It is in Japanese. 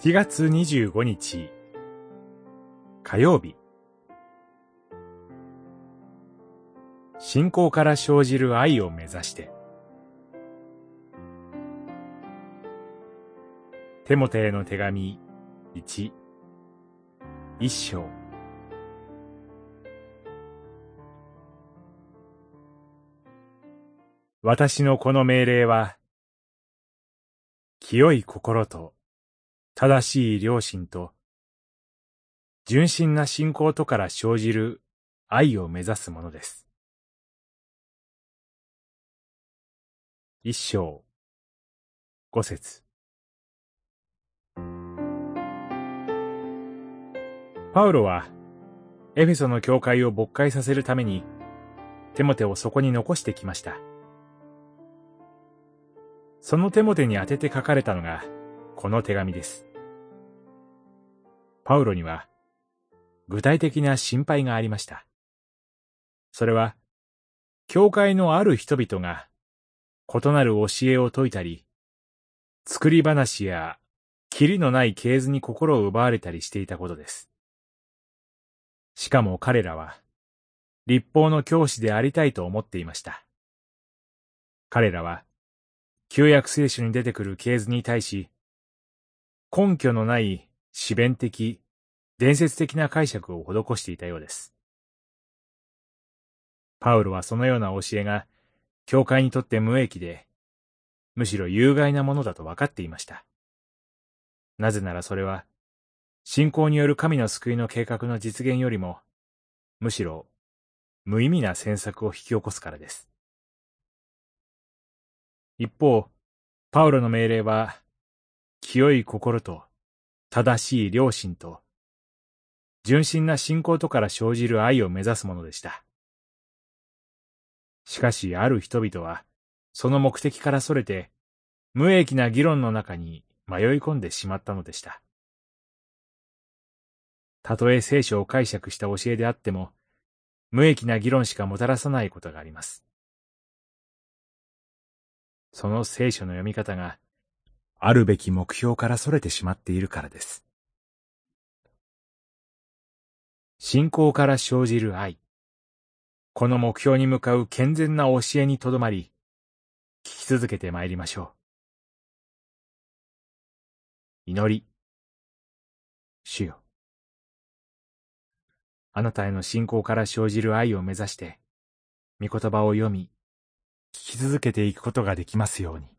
7月25日。火曜日。信仰から生じる愛を目指して。テモテへの手紙1一章。私のこの命令は清い心と正しい良心と純真な信仰とから生じる愛を目指すものです。一章五節パウロはエフェソの教会を勃開させるためにテモテをそこに残してきました。そのテモテに宛てて書かれたのがこの手紙です。パウロには具体的な心配がありました。それは、教会のある人々が異なる教えを説いたり、作り話やキリのない系図に心を奪われたりしていたことです。しかも彼らは、立法の教師でありたいと思っていました。彼らは、旧約聖書に出てくる系図に対し、根拠のない詩弁的、伝説的な解釈を施していたようです。パウロはそのような教えが、教会にとって無益で、むしろ有害なものだと分かっていました。なぜならそれは、信仰による神の救いの計画の実現よりも、むしろ無意味な詮索を引き起こすからです。一方、パウロの命令は、清い心と、正しい良心と、純真な信仰とから生じる愛を目指すものでした。しかし、ある人々は、その目的からそれて、無益な議論の中に迷い込んでしまったのでした。たとえ聖書を解釈した教えであっても、無益な議論しかもたらさないことがあります。その聖書の読み方が、あるべき目標から逸れてしまっているからです。信仰から生じる愛。この目標に向かう健全な教えにとどまり、聞き続けてまいりましょう。祈り。主よ。あなたへの信仰から生じる愛を目指して、御言葉を読み、聞き続けていくことができますように。